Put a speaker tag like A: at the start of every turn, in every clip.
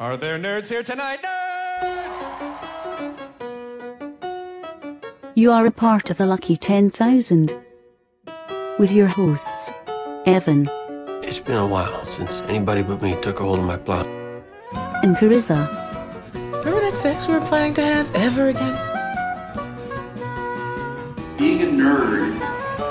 A: Are there nerds here tonight? Nerds!
B: You are a part of the lucky 10,000. With your hosts, Evan
C: It's been a while since anybody but me took a hold of my plot.
B: and Carissa.
D: Remember that sex we were planning to have ever again?
E: being a nerd,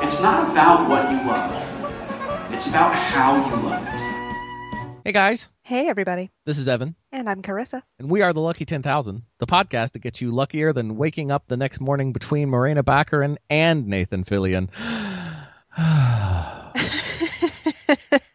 E: it's not about what you love. It's about how you love it.
F: Hey guys,
G: Hey, everybody.
F: this is Evan,
G: And I'm Carissa.
F: and we are the Lucky 10,000, the podcast that gets you luckier than waking up the next morning between Morena Baccarin and Nathan Fillion.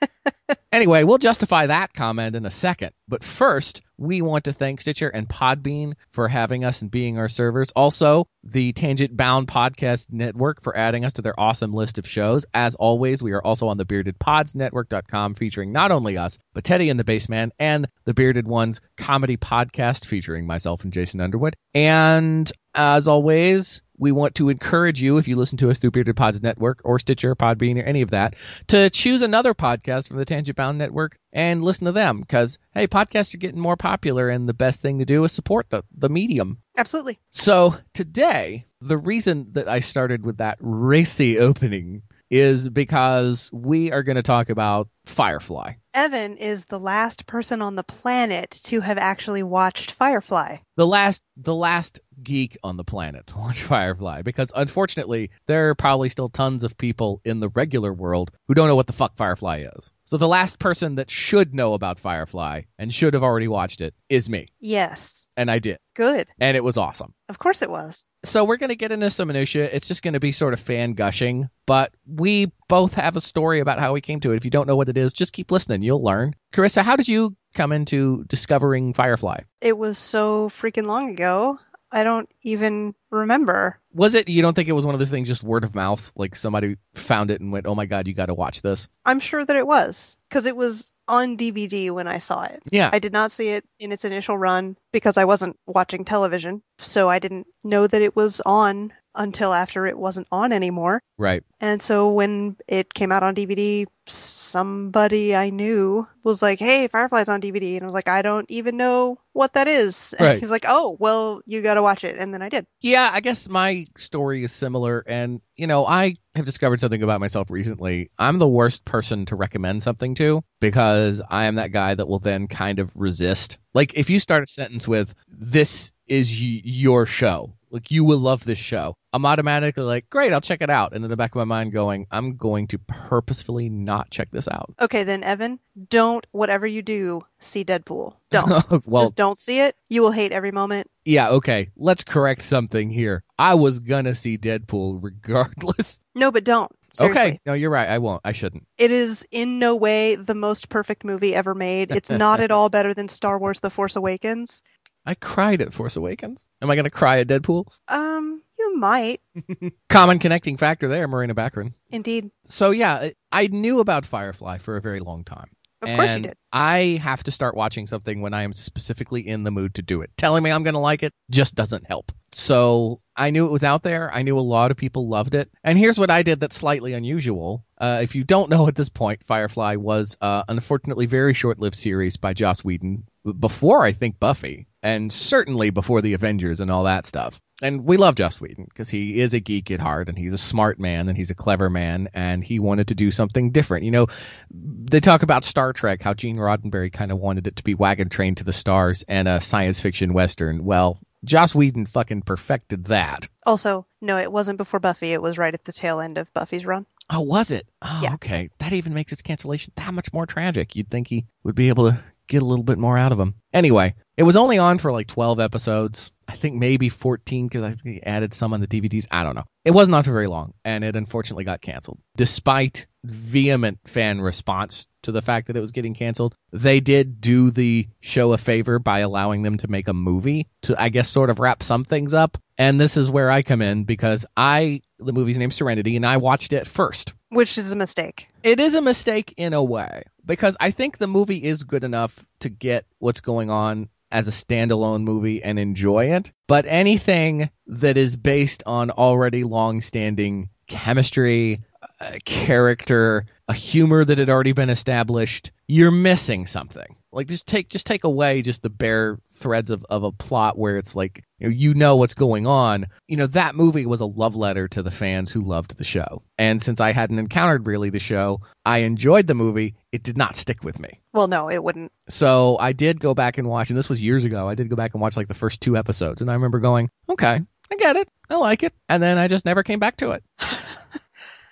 F: anyway, we'll justify that comment in a second. But first, we want to thank Stitcher and Podbean for having us and being our servers. Also, the Tangent Bound Podcast Network for adding us to their awesome list of shows. As always, we are also on the beardedpodsnetwork.com featuring not only us, but Teddy and the Bassman and the Bearded Ones comedy podcast featuring myself and Jason Underwood. And as always, we want to encourage you, if you listen to us through Bearded Pods Network or Stitcher, Podbean, or any of that, to choose another podcast from the Tangent Bound Network and listen to them. Because, hey, podcasts are getting more popular, and the best thing to do is support the, the medium.
G: Absolutely.
F: So today, the reason that I started with that racy opening is because we are going to talk about Firefly.
G: Evan is the last person on the planet to have actually watched Firefly.
F: the last the last geek on the planet to watch Firefly because unfortunately there are probably still tons of people in the regular world who don't know what the fuck Firefly is. So the last person that should know about Firefly and should have already watched it is me.
G: Yes.
F: And I did.
G: Good.
F: And it was awesome.
G: Of course it was.
F: So we're going to get into some minutia. It's just going to be sort of fan gushing, but we both have a story about how we came to it. If you don't know what it is, just keep listening. You'll learn. Carissa, how did you come into discovering Firefly?
G: It was so freaking long ago. I don't even remember.
F: Was it? You don't think it was one of those things, just word of mouth? Like somebody found it and went, "Oh my god, you got to watch this."
G: I'm sure that it was because it was on DVD when I saw it.
F: Yeah,
G: I did not see it in its initial run because I wasn't watching television, so I didn't know that it was on until after it wasn't on anymore.
F: right.
G: And so when it came out on DVD, somebody I knew was like, "Hey, Firefly's on DVD," and I was like, "I don't even know what that is." And
F: Right.
G: he was like, "Oh, well, you got to watch it," and then I did.
F: Yeah, I guess my story is similar, and you know, I have discovered something about myself recently. I'm the worst person to recommend something to because I am that guy that will then kind of resist. Like if you start a sentence with "This is y- your show," like you will love this show. I'm automatically like, "Great, I'll check it out," and in the back of my mind, going, "I'm going to purposefully not check this out."
G: Okay, then Evan, don't whatever you do see Deadpool. Don't.
F: well,
G: Just don't see it. You will hate every moment.
F: Yeah, okay. Let's correct something here. I was gonna see Deadpool regardless.
G: No, but don't. Seriously.
F: Okay. No, you're right. I won't. I shouldn't.
G: It is in no way the most perfect movie ever made. It's not at all better than Star Wars The Force Awakens.
F: I cried at Force Awakens. Am I gonna cry at Deadpool?
G: Um, you might.
F: Common connecting factor there, Morena Baccarin.
G: Indeed.
F: So yeah, I knew about Firefly for a very long time.
G: Of course you did.
F: I have to start watching something when I am specifically in the mood to do it. Telling me I'm going to like it just doesn't help. So I knew it was out there. I knew a lot of people loved it. And here's what I did that's slightly unusual. Uh, if you don't know at this point, Firefly was uh, unfortunately very short lived series by Joss Whedon before I think Buffy, and certainly before the Avengers and all that stuff. And we love Joss Whedon because he is a geek at heart and he's a smart man and he's a clever man and he wanted to do something different. You know, they talk about Star Trek, how Gene Roddenberry kind of wanted it to be Wagon Train to the Stars and a science fiction western. Well, Joss Whedon fucking perfected that.
G: Also, no, it wasn't before Buffy. It was right at the tail end of Buffy's run.
F: Oh, was it? Oh,
G: Yeah.
F: okay. That even makes its cancellation that much more tragic. You'd think he would be able to get a little bit more out of them. Anyway, it was only on for like 12 episodes. I think maybe 14 because I think he added some on the DVDs. I don't know. It wasn't on for very long, and it unfortunately got canceled. Despite vehement fan response to the fact that it was getting canceled, they did do the show a favor by allowing them to make a movie to, I guess, sort of wrap some things up. And this is where I come in because I, the movie's named Serenity, and I watched it first.
G: Which is a mistake.
F: It is a mistake in a way because I think the movie is good enough to get what's going on as a standalone movie and enjoy it. But anything that is based on already long standing chemistry, a character, a humor that had already been established, you're missing something. Like just take just take away just the bare threads of, of a plot where it's like you know, you know what's going on. You know, that movie was a love letter to the fans who loved the show. And since I hadn't encountered really the show, I enjoyed the movie. It did not stick with me.
G: Well, no, it wouldn't.
F: So I did go back and watch, and this was years ago. I did go back and watch like the first two episodes, and I remember going, okay, I get it. I like it. And then I just never came back to it.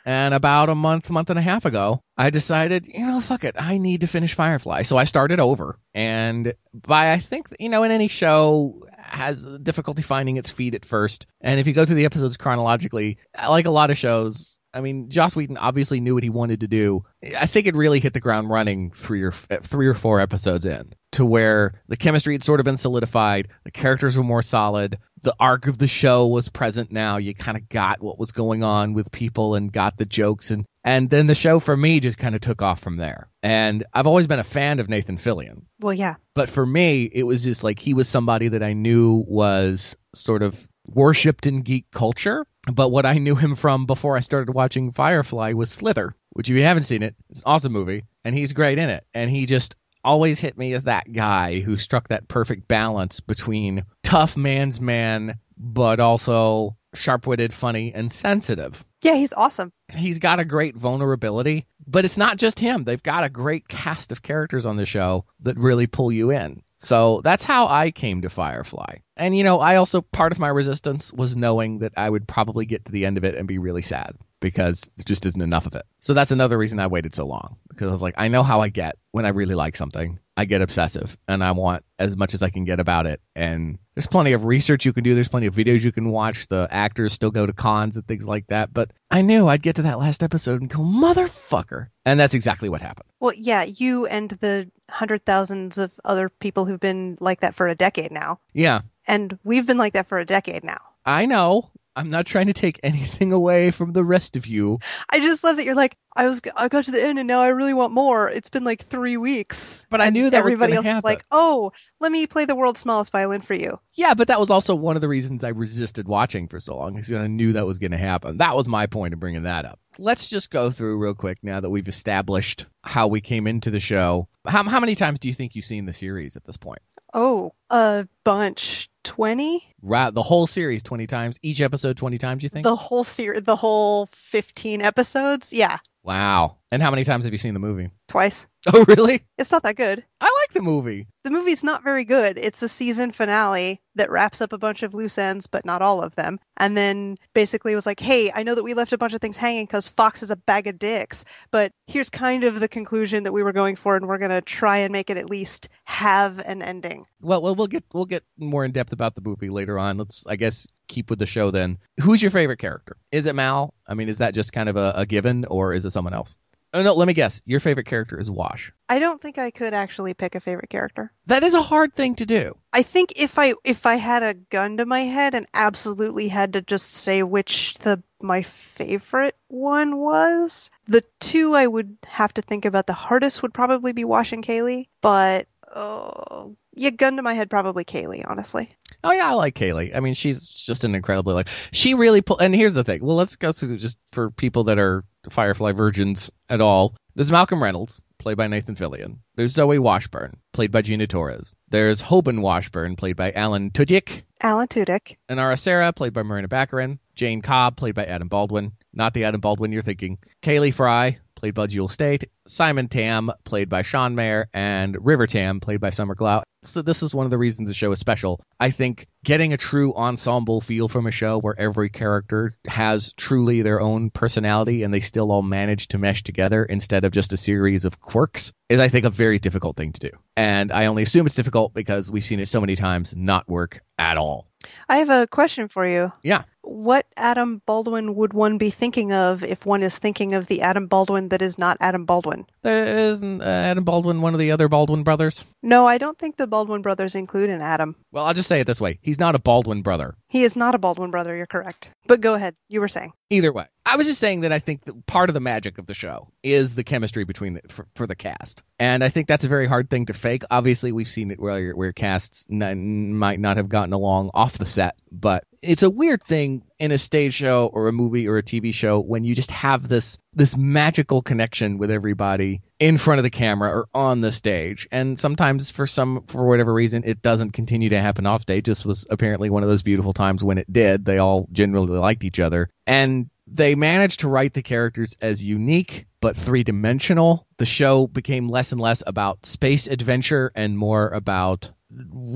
F: and about a month, month and a half ago, I decided, you know, fuck it. I need to finish Firefly. So I started over. And by, I think, you know, in any show has difficulty finding its feet at first. And if you go through the episodes chronologically, like a lot of shows, I mean, Joss Whedon obviously knew what he wanted to do. I think it really hit the ground running three or three or four episodes in, to where the chemistry had sort of been solidified, the characters were more solid, the arc of the show was present now. You kind of got what was going on with people and got the jokes and and then the show for me just kind of took off from there. And I've always been a fan of Nathan Fillion.
G: Well, yeah.
F: But for me, it was just like he was somebody that I knew was sort of worshipped in geek culture. But what I knew him from before I started watching Firefly was Slither, which if you haven't seen it, it's an awesome movie, and he's great in it. And he just always hit me as that guy who struck that perfect balance between tough man's man, but also sharp witted, funny, and sensitive.
G: Yeah, he's awesome.
F: He's got a great vulnerability, but it's not just him. They've got a great cast of characters on the show that really pull you in. So that's how I came to Firefly. And, you know, I also, part of my resistance was knowing that I would probably get to the end of it and be really sad because there just isn't enough of it. So that's another reason I waited so long because I was like, I know how I get when I really like something. I get obsessive and I want as much as I can get about it. And there's plenty of research you can do. There's plenty of videos you can watch. The actors still go to cons and things like that. But I knew I'd get to that last episode and go, motherfucker. And that's exactly what happened.
G: Well, yeah, you and the hundred thousands of other people who've been like that for a decade now.
F: Yeah.
G: And we've been like that for a decade now.
F: I know. I'm not trying to take anything away from the rest of you.
G: I just love that you're like, I was, I got to the end and now I really want more. It's been like three weeks.
F: But I knew that
G: everybody else is like, oh, let me play the world's smallest violin for you.
F: Yeah, but that was also one of the reasons I resisted watching for so long because I knew that was going to happen. That was my point of bringing that up. Let's just go through real quick now that we've established how we came into the show. How, how many times do you think you've seen the series at this point?
G: Oh, a bunch. 20?
F: Right, the whole series 20 times, each episode 20 times, you think?
G: The whole series, the whole 15 episodes? Yeah,
F: Wow. And how many times have you seen the movie?
G: twice.
F: Oh, really?
G: It's not that good.
F: I like the movie.
G: The movie's not very good. It's the season finale that wraps up a bunch of loose ends, but not all of them. And then basically was like, hey, I know that we left a bunch of things hanging because Fox is a bag of dicks, but here's kind of the conclusion that we were going for, and we're going to try and make it at least have an ending.
F: Well, well, we'll get we'll get more in depth about the movie later on. Let's, I guess, keep with the show then. Who's your favorite character? Is it Mal? I mean, is that just kind of a, a given, or is it someone else? Oh no, let me guess. Your favorite character is Wash.
G: I don't think I could actually pick a favorite character.
F: That is a hard thing to do.
G: I think if I if I had a gun to my head and absolutely had to just say which the my favorite one was, the two I would have to think about the hardest would probably be Wash and Kaylee, but oh, yeah, gun to my head probably Kaylee, honestly.
F: Oh yeah, I like Kaylee. I mean, she's just an incredibly like she really pull. And here's the thing. Well, let's go through just for people that are Firefly virgins at all. There's Malcolm Reynolds, played by Nathan Fillion. There's Zoe Washburn, played by Gina Torres. There's Hoban Washburn, played by Alan Tudyk.
G: Alan Tudyk.
F: And Sarah, played by Morena Baccarin. Jayne Cobb, played by Adam Baldwin. Not the Adam Baldwin you're thinking. Kaylee Fry, played by Jewel Staite. Simon Tam, played by Sean Maher. And River Tam, played by Summer Glau. So this is one of the reasons the show is special. I think getting a true ensemble feel from a show where every character has truly their own personality and they still all manage to mesh together instead of just a series of quirks is, I think, a very difficult thing to do. And I only assume it's difficult because we've seen it so many times not work at all.
G: I have a question for you.
F: Yeah.
G: What Adam Baldwin would one be thinking of if one is thinking of the Adam Baldwin that is not Adam Baldwin?
F: Isn't uh, Adam Baldwin one of the other Baldwin brothers?
G: No, I don't think the Baldwin brothers include an Adam.
F: Well, I'll just say it this way. He's not a Baldwin brother.
G: He is not a Baldwin brother, you're correct. But go ahead, you were saying.
F: Either way. I was just saying that I think that part of the magic of the show is the chemistry between the, for, for the cast. And I think that's a very hard thing to fake. Obviously, we've seen it where, where casts n- might not have gotten along off the set but it's a weird thing in a stage show or a movie or a TV show when you just have this this magical connection with everybody in front of the camera or on the stage. And sometimes for some for whatever reason it doesn't continue to happen off stage. This was apparently one of those beautiful times when it did. They all generally liked each other. And they managed to write the characters as unique but three dimensional. The show became less and less about space adventure and more about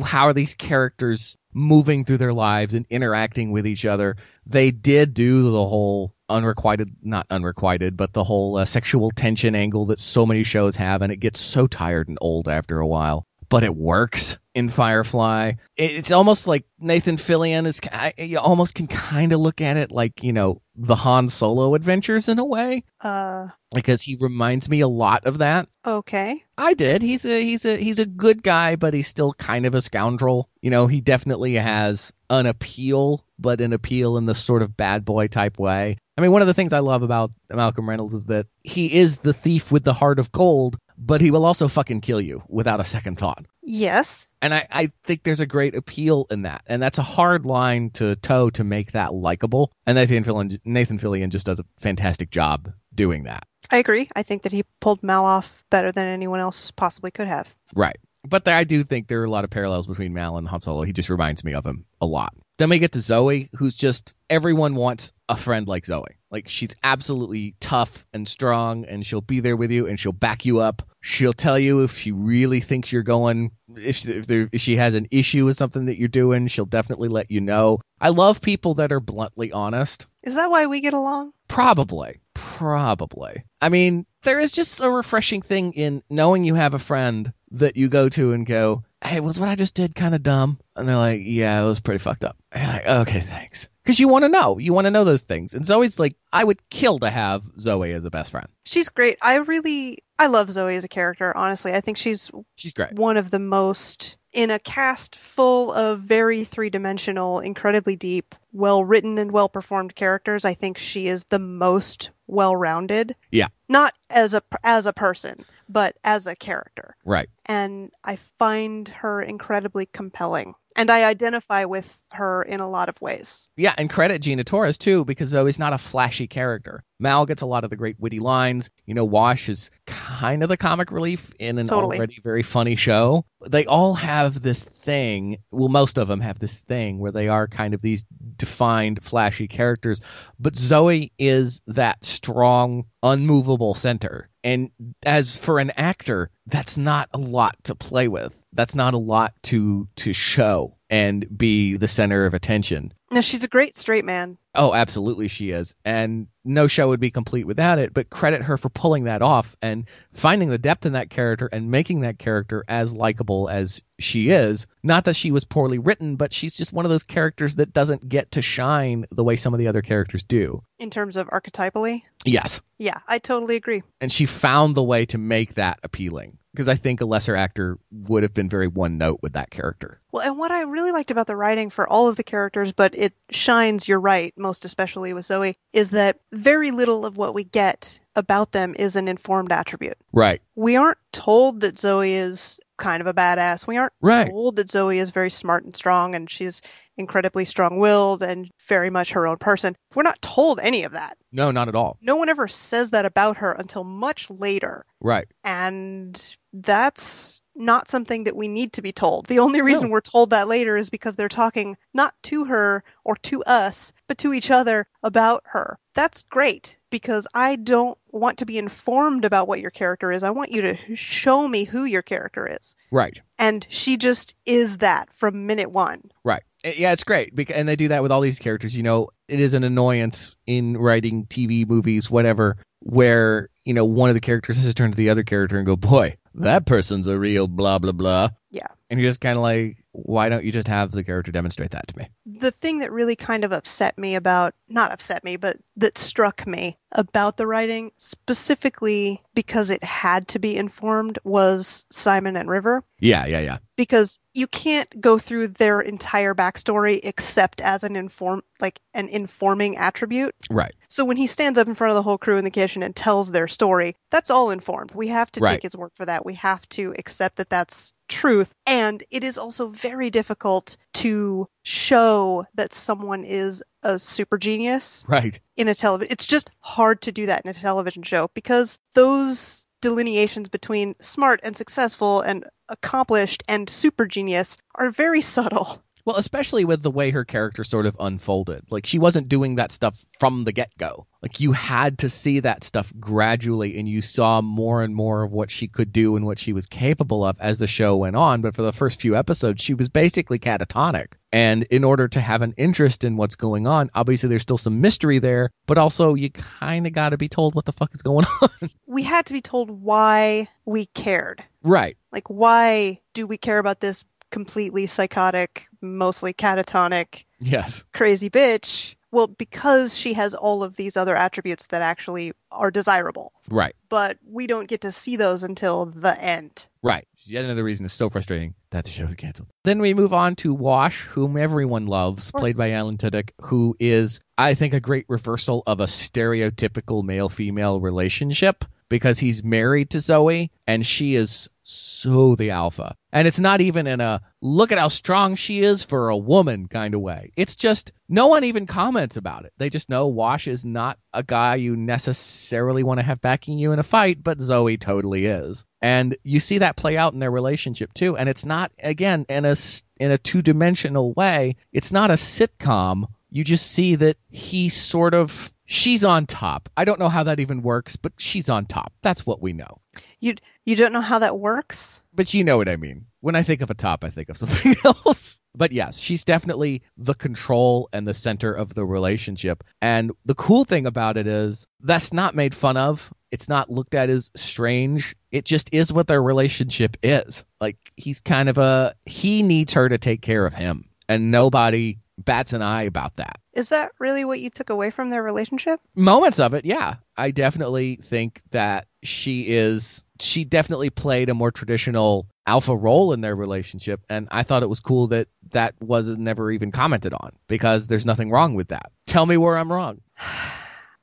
F: how are these characters moving through their lives and interacting with each other. They did do the whole unrequited, not unrequited, but the whole uh, sexual tension angle that so many shows have, and it gets so tired and old after a while. But it works in Firefly. It's almost like Nathan Fillion is. You almost can kind of look at it like you know the Han Solo adventures in a way,
G: Uh,
F: because he reminds me a lot of that.
G: okay.
F: I did. He's a he's a he's a good guy, but he's still kind of a scoundrel. You know, he definitely has an appeal, but an appeal in the sort of bad boy type way. I mean, one of the things I love about Malcolm Reynolds is that he is the thief with the heart of gold, but he will also fucking kill you without a second thought.
G: Yes.
F: And I, I think there's a great appeal in that. And that's a hard line to toe to make that likable. And Nathan Fillion, Nathan Fillion just does a fantastic job doing that.
G: I agree. I think that he pulled Mal off better than anyone else possibly could have.
F: Right. But I do think there are a lot of parallels between Mal and Han Solo. He just reminds me of him a lot. Then we get to Zoe, who's just everyone wants a friend like Zoe. Like she's absolutely tough and strong, and she'll be there with you, and she'll back you up. She'll tell you if she really thinks you're going, if she, if, there, if she has an issue with something that you're doing, she'll definitely let you know. I love people that are bluntly honest.
G: Is that why we get along?
F: Probably. Probably. I mean, there is just a refreshing thing in knowing you have a friend that you go to and go, Hey, was what I just did kind of dumb? And they're like, Yeah, it was pretty fucked up. And you're like, okay, thanks. Because you want to know. You want to know those things. And Zoe's like, I would kill to have Zoe as a best friend.
G: She's great. I really, I love Zoe as a character. Honestly, I think she's
F: She's great.
G: one of the most in a cast full of very three-dimensional, incredibly deep, well-written and well-performed characters. I think she is the most well-rounded.
F: Yeah.
G: Not as a as a person, but as a character.
F: Right.
G: And I find her incredibly compelling. And I identify with her in a lot of ways.
F: Yeah, and credit Gina Torres too, because Zoe's not a flashy character. Mal gets a lot of the great witty lines. You know, Wash is kind of the comic relief in an
G: Totally.
F: already very funny show. They all have this thing. Well, most of them have this thing where they are kind of these defined, flashy characters. But Zoe is that strong, unmovable center. And as for an actor, that's not a lot to play with. That's not a lot to to show and be the center of attention.
G: No, she's a great straight man.
F: Oh, absolutely, she is. And no show would be complete without it, but credit her for pulling that off and finding the depth in that character and making that character as likable as she is. Not that she was poorly written, but she's just one of those characters that doesn't get to shine the way some of the other characters do.
G: in terms of archetypally.
F: Yes.
G: Yeah, I totally agree.
F: And she found the way to make that appealing. Because I think a lesser actor would have been very one note with that character.
G: Well, and what I really liked about the writing for all of the characters, but it shines, you're right, most especially with Zoe, is that very little of what we get about them is an informed attribute.
F: Right.
G: We aren't told that Zoe is kind of a badass. We aren't
F: Right.
G: told that Zoe is very smart and strong and she's incredibly strong willed and very much her own person. We're not told any of that.
F: No, not at all.
G: No one ever says that about her until much later.
F: Right.
G: And that's not something that we need to be told. The only reason
F: No.
G: we're told that later is because they're talking not to her or to us, but to each other about her. That's great because I don't want to be informed about what your character is. I want you to show me who your character is.
F: Right.
G: And she just is that from minute one.
F: Right. Uh, Yeah, it's great. And they do that with all these characters. You know, it is an annoyance in writing TV, movies, whatever, where, you know, one of the characters has to turn to the other character and go, boy, that person's a real blah, blah, blah.
G: Yeah.
F: And you're just kind of like, why don't you just have the character demonstrate that to me?
G: the thing that really kind of upset me about not upset me but that struck me about the writing specifically because it had to be informed was simon and river
F: Yeah, yeah, yeah.
G: because you can't go through their entire backstory except as an inform like an informing attribute
F: Right.
G: so when he stands up in front of the whole crew in the kitchen and tells their story that's all informed we have to
F: Right.
G: take his word for that we have to accept that that's truth. And it is also very difficult to show that someone is a super genius
F: Right.
G: in a television. It's just hard to do that in a television show because those delineations between smart and successful and accomplished and super genius are very subtle.
F: Well, especially with the way her character sort of unfolded. Like she wasn't doing that stuff from the get go. Like you had to see that stuff gradually and you saw more and more of what she could do and what she was capable of as the show went on. But for the first few episodes, she was basically catatonic. And in order to have an interest in what's going on, obviously there's still some mystery there, but also you kind of got to be told what the fuck is going on.
G: We had to be told why we cared.
F: right.
G: Like, why do we care about this completely psychotic, mostly catatonic,
F: Yes.
G: crazy bitch? Well, because she has all of these other attributes that actually are desirable.
F: Right.
G: But we don't get to see those until the end.
F: Right. Yet another reason it's so frustrating that the show is canceled. Then we move on to Wash, whom everyone loves, played by Alan Tudyk, who is, I think, a great reversal of a stereotypical male female relationship because he's married to Zoe and she is so the alpha. And it's not even in a look at how strong she is for a woman kind of way. It's just no one even comments about it. They just know Wash is not a guy you necessarily want to have backing you in a fight, but Zoe totally is. And you see that play out in their relationship too. And it's not again in a in a two dimensional way. It's not a sitcom. You just see that he sort of she's on top. I don't know how that even works, but she's on top. That's what we know.
G: You you don't know how that works?
F: But you know what I mean. When I think of a top, I think of something else. But yes, she's definitely the control and the center of the relationship. And the cool thing about it is that's not made fun of. It's not looked at as strange. It just is what their relationship is. Like he's kind of a he needs her to take care of him. And nobody bats an eye about that.
G: Is that really what you took away from their relationship?
F: moments of it yeah i definitely think that she is she definitely played a more traditional alpha role in their relationship and i thought it was cool that that was never even commented on because there's nothing wrong with that tell me where i'm wrong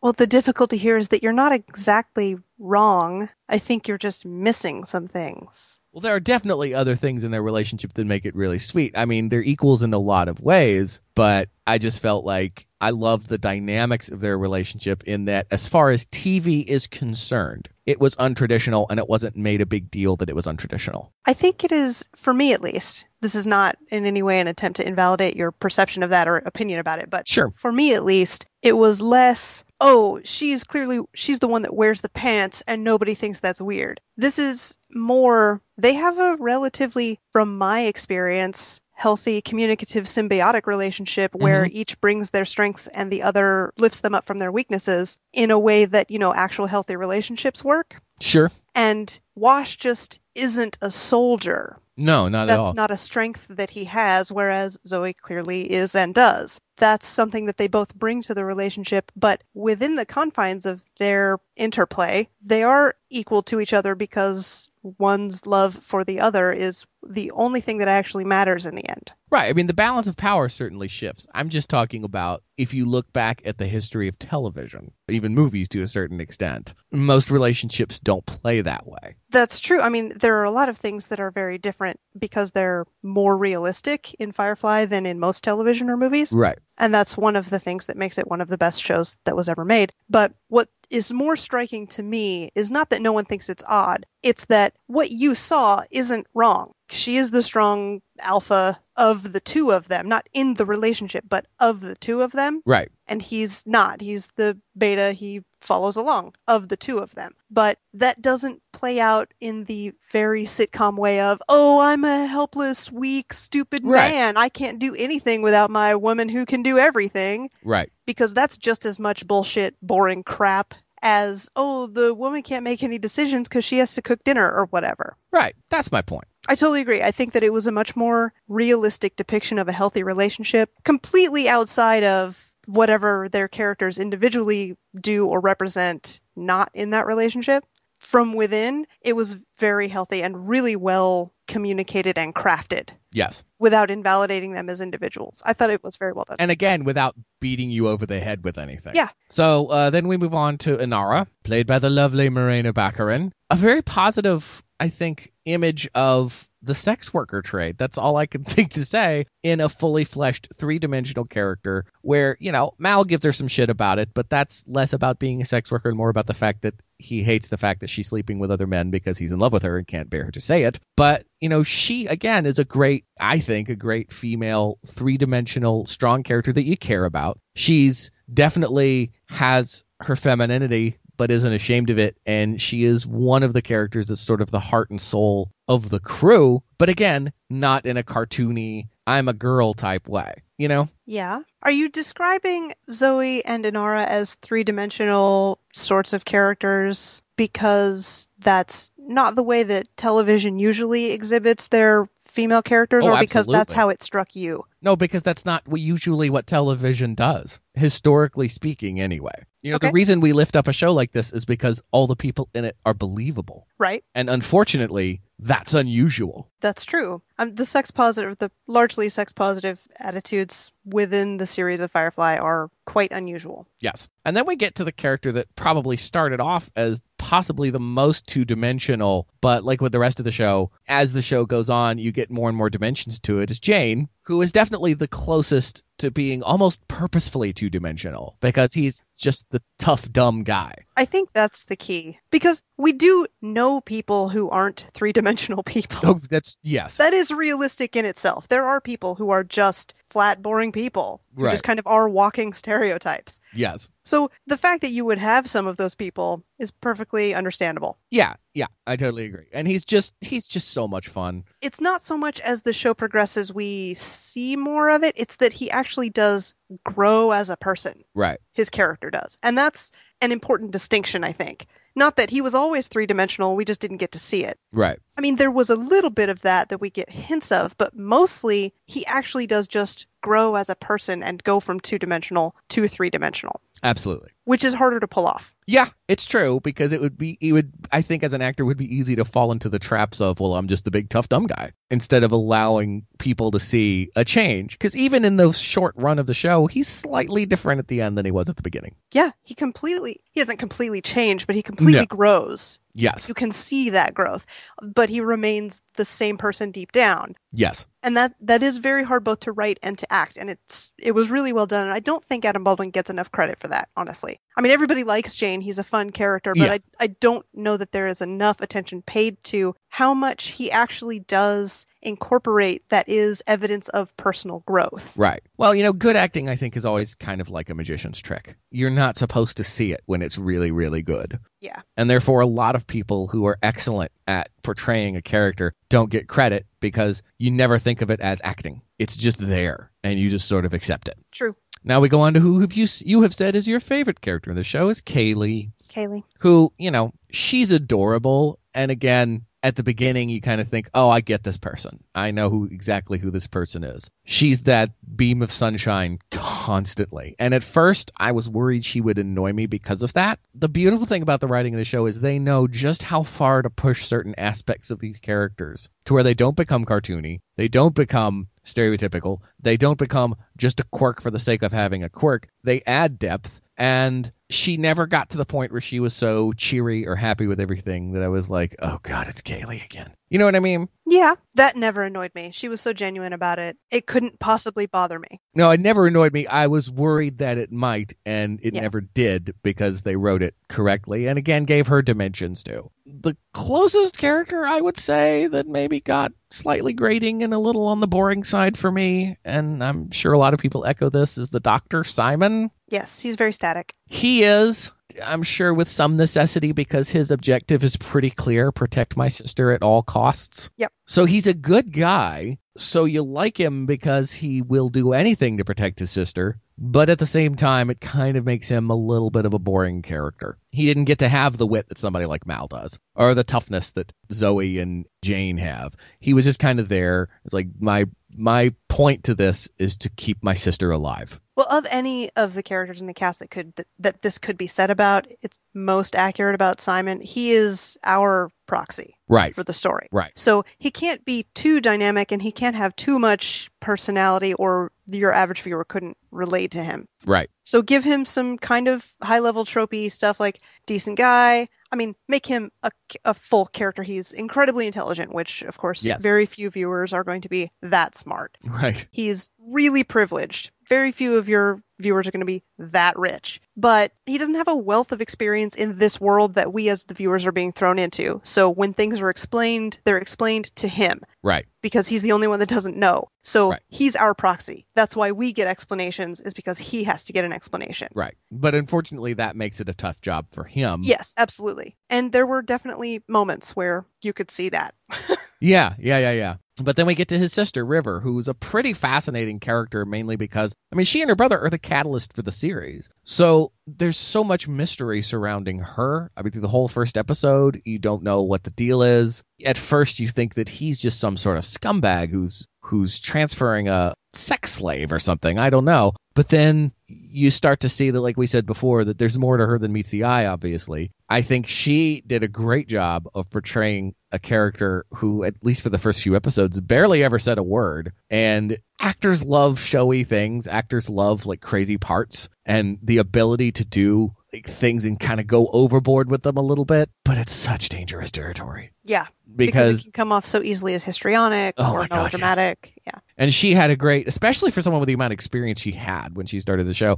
G: Well, the difficulty here is that you're not exactly wrong. I think you're just missing some things.
F: Well there are definitely other things in their relationship that make it really sweet i mean they're equals in a lot of ways but i just felt like i loved the dynamics of their relationship in that as far as tv is concerned it was untraditional and it wasn't made a big deal that it was untraditional
G: I think it is, for me at least, this is not in any way an attempt to invalidate your perception of that or opinion about it, but
F: Sure.
G: for me at least, it was less, oh, she's clearly, she's the one that wears the pants and nobody thinks that's weird. This is more, they have a relatively, from my experience, healthy, communicative, symbiotic relationship where mm-hmm. each brings their strengths and the other lifts them up from their weaknesses in a way that, you know, actual healthy relationships work.
F: Sure.
G: And Wash just isn't a soldier.
F: No, not at all.
G: That's not a strength that he has, whereas Zoe clearly is and does. That's something that they both bring to the relationship, but within the confines of their interplay, they are equal to each other because one's love for the other is the only thing that actually matters in the end.
F: Right. I mean, the balance of power certainly shifts. I'm just talking about if you look back at the history of television, even movies to a certain extent, most relationships don't play that way.
G: That's true. I mean, there are a lot of things that are very different because they're more realistic in Firefly than in most television or movies.
F: Right.
G: And that's one of the things that makes it one of the best shows that was ever made. But what is more striking to me is not that no one thinks it's odd, it's that what you saw isn't wrong. She is the strong alpha of the two of them, not in the relationship, but of the two of them.
F: Right.
G: And he's not. He's the beta. He follows along of the two of them. But that doesn't play out in the very sitcom way of, oh, I'm a helpless, weak, stupid
F: Right.
G: man. I can't do anything without my woman who can do everything.
F: Right.
G: Because that's just as much bullshit, boring crap as, oh, the woman can't make any decisions because she has to cook dinner or whatever.
F: Right. That's my point.
G: I totally agree. I think that it was a much more realistic depiction of a healthy relationship, completely outside of whatever their characters individually do or represent not in that relationship. From within, it was very healthy and really well communicated and crafted
F: Yes.
G: without invalidating them as individuals. I thought it was very well done.
F: And again, without beating you over the head with anything.
G: Yeah.
F: So uh, then we move on to Inara, played by the lovely Morena Baccarin. A very positive, I think, image of the sex worker trade. That's all I can think to say in a fully fleshed three dimensional character where, you know, Mal gives her some shit about it, but that's less about being a sex worker and more about the fact that he hates the fact that she's sleeping with other men because he's in love with her and can't bear to say it. But, you know, she, again, is a great, I think, a great female, three dimensional, strong character that you care about. She's definitely has her femininity but isn't ashamed of it. And she is one of the characters that's sort of the heart and soul of the crew, but again, not in a cartoony, I'm a girl type way, you know?
G: Yeah. Are you describing Zoe and Inara as three dimensional sorts of characters because that's not the way that television usually exhibits their female characters,
F: Oh,
G: or because that's how it struck you?
F: No, because that's not usually what television does, historically speaking, anyway. You know,
G: Okay.
F: the reason we lift up a show like this is because all the people in it are believable.
G: Right?
F: And unfortunately, that's unusual.
G: That's true. Um, the sex positive, the largely sex positive attitudes within the series of Firefly are quite unusual.
F: Yes. And then we get to the character that probably started off as possibly the most two dimensional, but like with the rest of the show, as the show goes on, you get more and more dimensions to it, is Jayne, who is definitely the closest to being almost purposefully two dimensional because he's just the tough, dumb guy.
G: I think that's the key because we do know people who aren't three dimensional people.
F: Oh, that's yes.
G: That is realistic in itself. There are people who are just flat, boring people who
F: Right.
G: just kind of are walking stereotypes.
F: yes.
G: So the fact that you would have some of those people is perfectly understandable.
F: Yeah, yeah, I totally agree. And he's just he's just so much fun.
G: It's not so much as the show progresses we see more of it, it's that he actually does grow as a person.
F: Right.
G: His character does. And that's an important distinction, I think. Not that he was always three dimensional, we just didn't get to see it.
F: Right.
G: I mean, there was a little bit of that that we get hints of, but mostly he actually does just grow as a person and go from two dimensional to three dimensional,
F: Absolutely.
G: which is harder to pull off.
F: Yeah, it's true because it would be it would I think as an actor would be easy to fall into the traps of well I'm just the big tough dumb guy instead of allowing people to see a change because even in the short run of the show he's slightly different at the end than he was at the beginning.
G: Yeah, he completely, he hasn't completely changed, but he completely
F: No.
G: grows.
F: Yes.
G: You can see that growth, but he remains the same person deep down.
F: Yes.
G: And that, that is very hard both to write and to act. And it's, it was really well done. And I don't think Adam Baldwin gets enough credit for that, honestly. I mean, everybody likes Jayne. He's a fun character, but
F: Yeah.
G: I, I don't know that there is enough attention paid to how much he actually does incorporate that is evidence of personal growth.
F: Right. Well, you know, good acting I think is always kind of like a magician's trick. You're not supposed to see it when it's really really good.
G: Yeah.
F: And therefore, a lot of people who are excellent at portraying a character don't get credit because you never think of it as acting. It's just there, and you just sort of accept it.
G: True.
F: Now we go on to who have you you have said is your favorite character in the show is Kaylee,
G: Kaylee.
F: who you know she's adorable, and again. At the beginning, you kind of think, "Oh, I get this person. I know who exactly who this person is." She's that beam of sunshine constantly. And at first, I was worried she would annoy me because of that. The beautiful thing about the writing of the show is they know just how far to push certain aspects of these characters to where they don't become cartoony, they don't become stereotypical, they don't become just a quirk for the sake of having a quirk. They add depth. And she never got to the point where she was so cheery or happy with everything that I was like, oh God, it's Kaylee again. You know what I mean?
G: Yeah, that never annoyed me. She was so genuine about it. It couldn't possibly bother me.
F: No, it never annoyed me. I was worried that it might, and it
G: Yeah.
F: never did because they wrote it correctly and again gave her dimensions too. The closest character I would say that maybe got slightly grating and a little on the boring side for me, and I'm sure a lot of people echo this, is the Doctor Simon.
G: Yes, he's very static.
F: He is, I'm sure, with some necessity because his objective is pretty clear protect my sister at all costs.
G: Yep.
F: So he's a good guy. So you like him because he will do anything to protect his sister. But at the same time, it kind of makes him a little bit of a boring character. He didn't get to have the wit that somebody like Mal does, or the toughness that Zoe and Jayne have. He was just kind of there. It's like my my point to this is to keep my sister alive.
G: Well, of any of the characters in the cast that could that, this could be said about, it's most accurate about Simon. He is our proxy
F: Right.
G: for the story.
F: Right.
G: So he can't be too dynamic and he can't have too much personality or your average viewer couldn't relate to him.
F: Right.
G: So give him some kind of high level tropey stuff like decent guy. I mean, make him a, a full character. He's incredibly intelligent, which of course
F: Yes.
G: very few viewers are going to be that smart.
F: Right.
G: He's really privileged. Very few of your viewers are going to be that rich. But he doesn't have a wealth of experience in this world that we as the viewers are being thrown into. So when things are explained, they're explained to him
F: Right.
G: because he's the only one that doesn't know. So
F: Right.
G: he's our proxy. That's why we get explanations is because he has to get an explanation.
F: Right. But unfortunately, that makes it a tough job for him.
G: Yes, absolutely. And there were definitely moments where you could see that.
F: Yeah, yeah, yeah, yeah. But then we get to his sister, River, who's a pretty fascinating character, mainly because, I mean, she and her brother are the catalyst for the series. So there's so much mystery surrounding her. I mean, through the whole first episode, you don't know what the deal is. At first, you think that he's just some sort of scumbag who's who's transferring a sex slave or something. I don't know. But then you start to see that, like we said before, that there's more to her than meets the eye, obviously. I think she did a great job of portraying a character who, at least for the first few episodes, barely ever said a word. And actors love showy things. Actors love like crazy parts and the ability to do like things and kind of go overboard with them a little bit. But it's such dangerous territory
G: Yeah.
F: because
G: it can come off so easily as histrionic
F: Oh
G: or
F: God, yes.
G: melodramatic. Yeah.
F: and she had a great especially for someone with the amount of experience she had when she started the show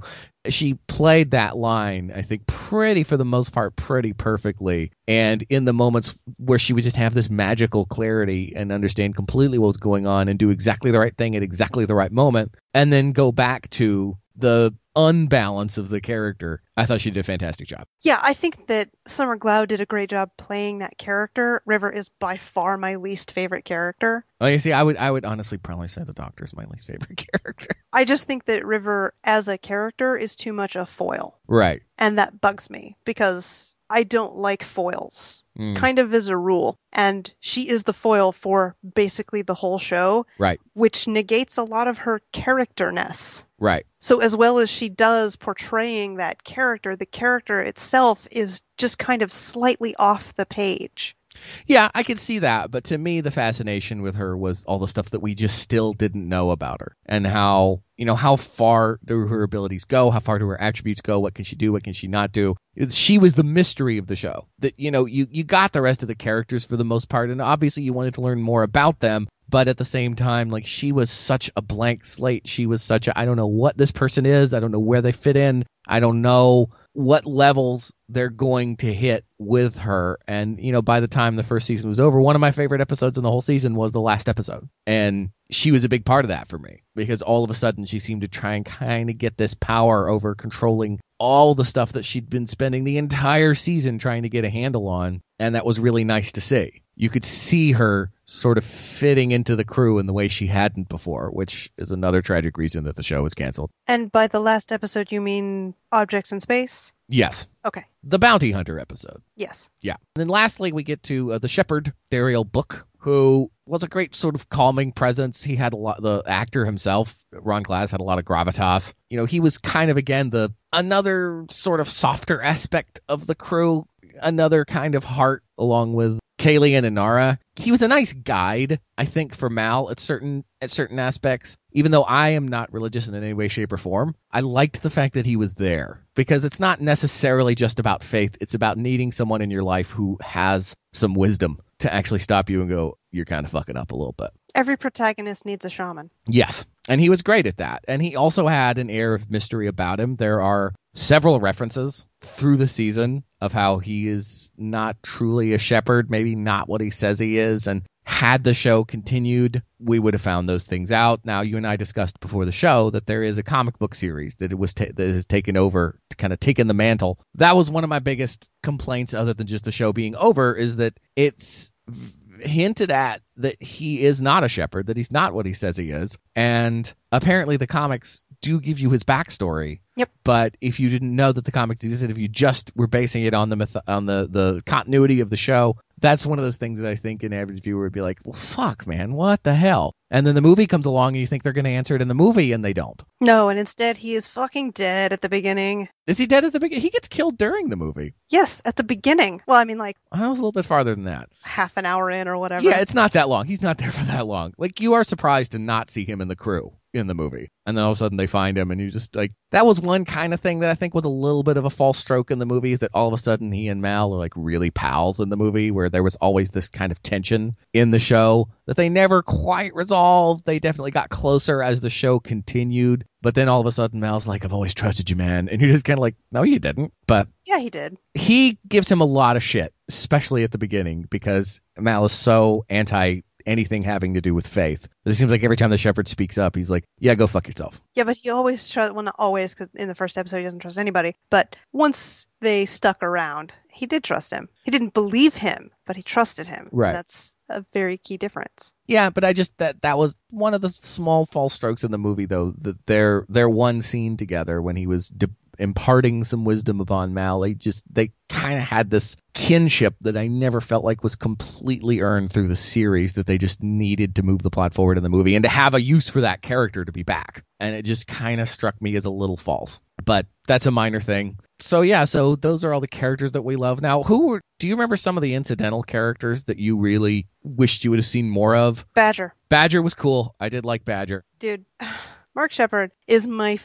F: she played that line i think pretty for the most part pretty perfectly and in the moments where she would just have this magical clarity and understand completely what was going on and do exactly the right thing at exactly the right moment and then go back to the unbalance of the character i thought she did a fantastic job
G: Yeah, I think that Summer Glau did a great job playing that character. River is by far my least favorite character.
F: oh you see i would i would honestly probably say the doctor is my least favorite character
G: I just think that River as a character is too much a foil.
F: right
G: And that bugs me because I don't like foils.
F: Mm,
G: Kind of as a rule. And she is the foil for basically the whole show,
F: right
G: which negates a lot of her characterness.
F: Right
G: So, as well as she does portraying that character, the character itself is just kind of slightly off the page.
F: Yeah, I can see that, but to me the fascination with her was all the stuff that we just still didn't know about her and how, you know, how far do her abilities go, how far do her attributes go, what can she do, what can she not do. She was the mystery of the show. That you know, you you got the rest of the characters for the most part and obviously you wanted to learn more about them, but at the same time like she was such a blank slate. She was such a I don't know what this person is, I don't know where they fit in. I don't know what levels they're going to hit with her. And, you know, by the time the first season was over, one of my favorite episodes in the whole season was the last episode. And she was a big part of that for me because all of a sudden she seemed to try and kind of get this power over controlling all the stuff that she'd been spending the entire season trying to get a handle on. And that was really nice to see. You could see her sort of fitting into the crew in the way she hadn't before, which is another tragic reason that the show was canceled.
G: And by the last episode, you mean Objects in Space?
F: Yes.
G: Okay.
F: The Bounty Hunter episode.
G: Yes.
F: Yeah. And then lastly, we get to uh, the Shepherd, Derrial Book, who was a great sort of calming presence. He had a lot, the actor himself, Ron Glass, had a lot of gravitas. You know, he was kind of, again, the another sort of softer aspect of the crew, another kind of heart along with Kaylee and Inara. He was a nice guide, I think, for Mal at certain at certain aspects. Even though I am not religious in any way, shape, or form, I liked the fact that he was there because it's not necessarily just about faith. It's about needing someone in your life who has some wisdom to actually stop you and go, "You're kind of fucking up a little bit."
G: Every protagonist needs a shaman.
F: Yes. And he was great at that. And he also had an air of mystery about him. There are several references through the season of how he is not truly a shepherd, maybe not what he says he is. And had the show continued, we would have found those things out. Now, you and I discussed before the show that there is a comic book series that it was ta- that has taken over, kind of taken the mantle. That was one of my biggest complaints, other than just the show being over, is that it's hinted at that he is not a shepherd, that he's not what he says he is. And apparently the comics do give you his backstory.
G: Yep.
F: But if you didn't know that the comics existed, if you just were basing it on the myth- on the the continuity of the show, that's one of those things that I think an average viewer would be like, "Well, fuck, man, what the hell?" And then the movie comes along, and you think they're going to answer it in the movie, and they don't.
G: No, and instead he is fucking dead at the beginning.
F: Is he dead at the beginning? He gets killed during the movie.
G: Yes, at the beginning. Well, I mean, like
F: I was a little bit farther than that.
G: half an hour in or whatever.
F: Yeah, it's not that long. He's not there for that long. Like you are surprised to not see him in the crew in the movie, and then all of a sudden they find him, and you just like that was one kind of thing that I think was a little bit of a false stroke in the movie. Is that all of a sudden he and Mal are like really pals in the movie, where there was always this kind of tension in the show that they never quite resolved. They definitely got closer as the show continued, but then all of a sudden Mal's like, "I've always trusted you, man," and you're just kind of like, "No, you didn't." But
G: Yeah, he did.
F: he gives him a lot of shit, especially at the beginning, because Mal is so anti anything having to do with faith. It seems like every time the shepherd speaks up, he's like, "Yeah, go fuck yourself."
G: Yeah, but he always trust. Well, not always, because in the first episode he doesn't trust anybody. But once they stuck around, he did trust him. He didn't believe him, but he trusted him.
F: Right.
G: That's a very key difference.
F: Yeah, but I just that that was one of the small false strokes in the movie, though. That their their one scene together when he was de- imparting some wisdom upon Mal, they just they kind of had this kinship that I never felt like was completely earned through the series. That they just needed to move the plot forward in the movie and to have a use for that character to be back, and it just kind of struck me as a little false. But that's a minor thing. So yeah, so those are all the characters that we love. Now, who were, do you remember some of the incidental characters that you really wished you would have seen more of?
G: Badger,
F: Badger was cool. I did like Badger.
G: dude. Mark Sheppard is my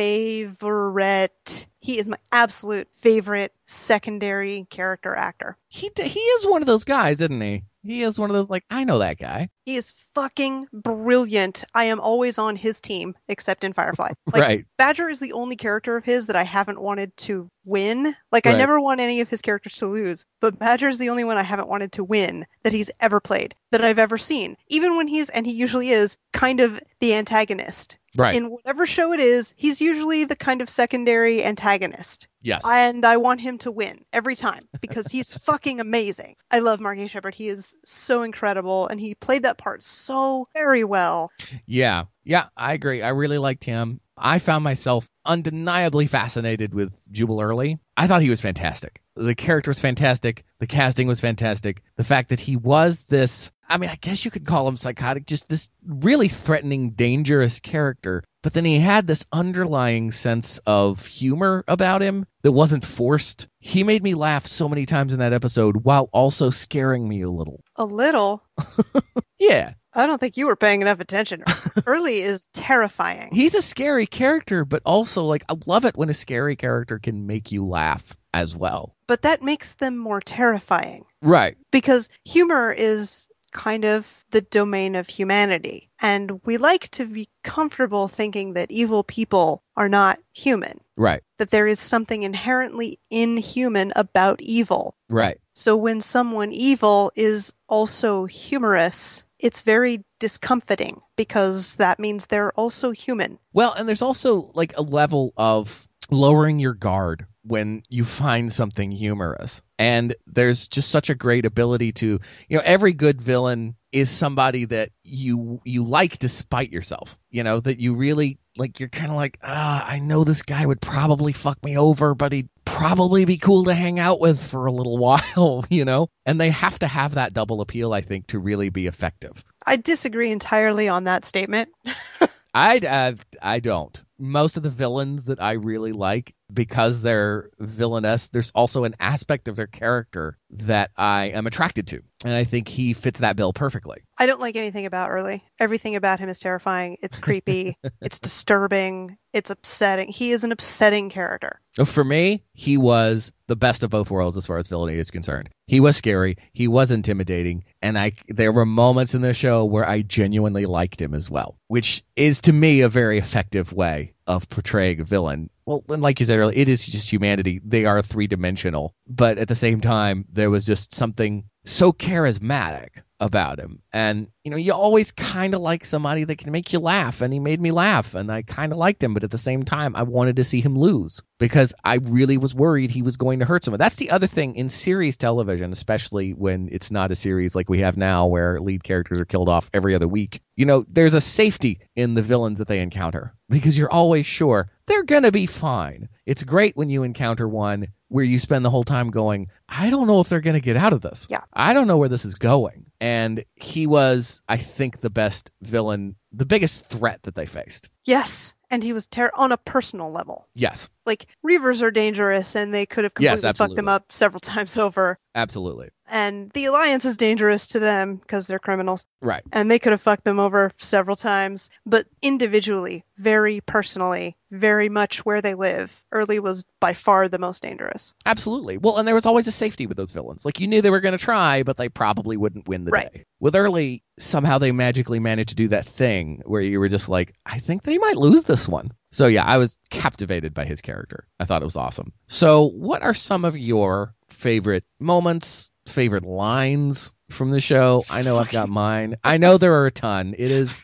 G: favorite. He is my absolute favorite secondary character actor.
F: He he is one of those guys, isn't he? He is one of those like I know that guy.
G: He is fucking brilliant. I am always on his team, except in Firefly. Like,
F: right.
G: Badger is the only character of his that I haven't wanted to win. Like I never want any of his characters to lose, but Badger is the only one I haven't wanted to win that he's ever played, that I've ever seen. Even when he's and he usually is kind of the antagonist.
F: Right.
G: In whatever show it is, he's usually the kind of secondary antagonist.
F: yes.
G: And I want him to win every time because he's fucking amazing. I love Mark A. Sheppard. He is so incredible and he played that part so very well.
F: yeah. Yeah, I agree. I really liked him. I found myself undeniably fascinated with Jubal Early. I thought he was fantastic. The character was fantastic. The casting was fantastic. The fact that he was this, I mean, I guess you could call him psychotic, just this really threatening, dangerous character. But then he had this underlying sense of humor about him that wasn't forced. He made me laugh so many times in that episode while also scaring me a little.
G: A little.
F: Yeah,
G: I don't think you were paying enough attention. Early is terrifying.
F: he's a scary character, but also like I love it when a scary character can make you laugh as well.
G: But that makes them more terrifying
F: Right.
G: because humor is kind of the domain of humanity. And we like to be comfortable thinking that evil people are not human,
F: Right.
G: that there is something inherently inhuman about evil.
F: Right.
G: So when someone evil is also humorous, it's very discomfiting because that means they're also human.
F: Well, and there's also like a level of lowering your guard when you find something humorous. And there's just such a great ability to, you know, every good villain is somebody that you you like despite yourself. You know, that you really like you're kind of like, "Ah, I know this guy would probably fuck me over, but he'd probably be cool to hang out with for a little while, you know? And they have to have that double appeal I think to really be effective.
G: I disagree entirely on that statement.
F: I uh, I don't. Most of the villains that I really like because they're villainous, there's also an aspect of their character that I am attracted to, and I think he fits that bill perfectly.
G: I don't like anything about Early. Everything about him is terrifying. It's creepy. it's disturbing. It's upsetting. He is an upsetting character.
F: Oh, for me, he was the best of both worlds as far as villainy is concerned. He was scary, he was intimidating, and I there were moments in the show where I genuinely liked him as well, which is to me a very effective way of portraying a villain. Well, and like you said earlier, it is just humanity. They are three dimensional, but at the same time, there was just something so charismatic about him. And, you know, you always kind of like somebody that can make you laugh. And he made me laugh. And I kind of liked him. But at the same time, I wanted to see him lose because I really was worried he was going to hurt someone. That's the other thing in series television, especially when it's not a series like we have now where lead characters are killed off every other week. You know, there's a safety in the villains that they encounter because you're always sure they're going to be fine. It's great when you encounter one where you spend the whole time going, I don't know if they're going to get out of this.
G: Yeah.
F: I don't know where this is going. And he was, I think, the best villain, the biggest threat that they faced.
G: Yes, and he was ter- on a personal level.
F: Yes,
G: Like Reavers are dangerous, and they could have
F: Yes,
G: completely fucked him up several times over.
F: absolutely.
G: And the Alliance is dangerous to them because they're criminals,
F: Right.
G: and they could have fucked them over several times. But individually, very personally, very much where they live, Early was by far the most dangerous.
F: Absolutely. Well, and there was always a safety with those villains. Like you knew they were going to try, but they probably wouldn't win the
G: Right.
F: day. With Early, somehow they magically managed to do that thing where you were just like, I think they might lose this one. So yeah, I was captivated by his character. I thought it was awesome. So, what are some of your favorite moments, favorite lines from the show? I know I've got mine. I know there are a ton. It is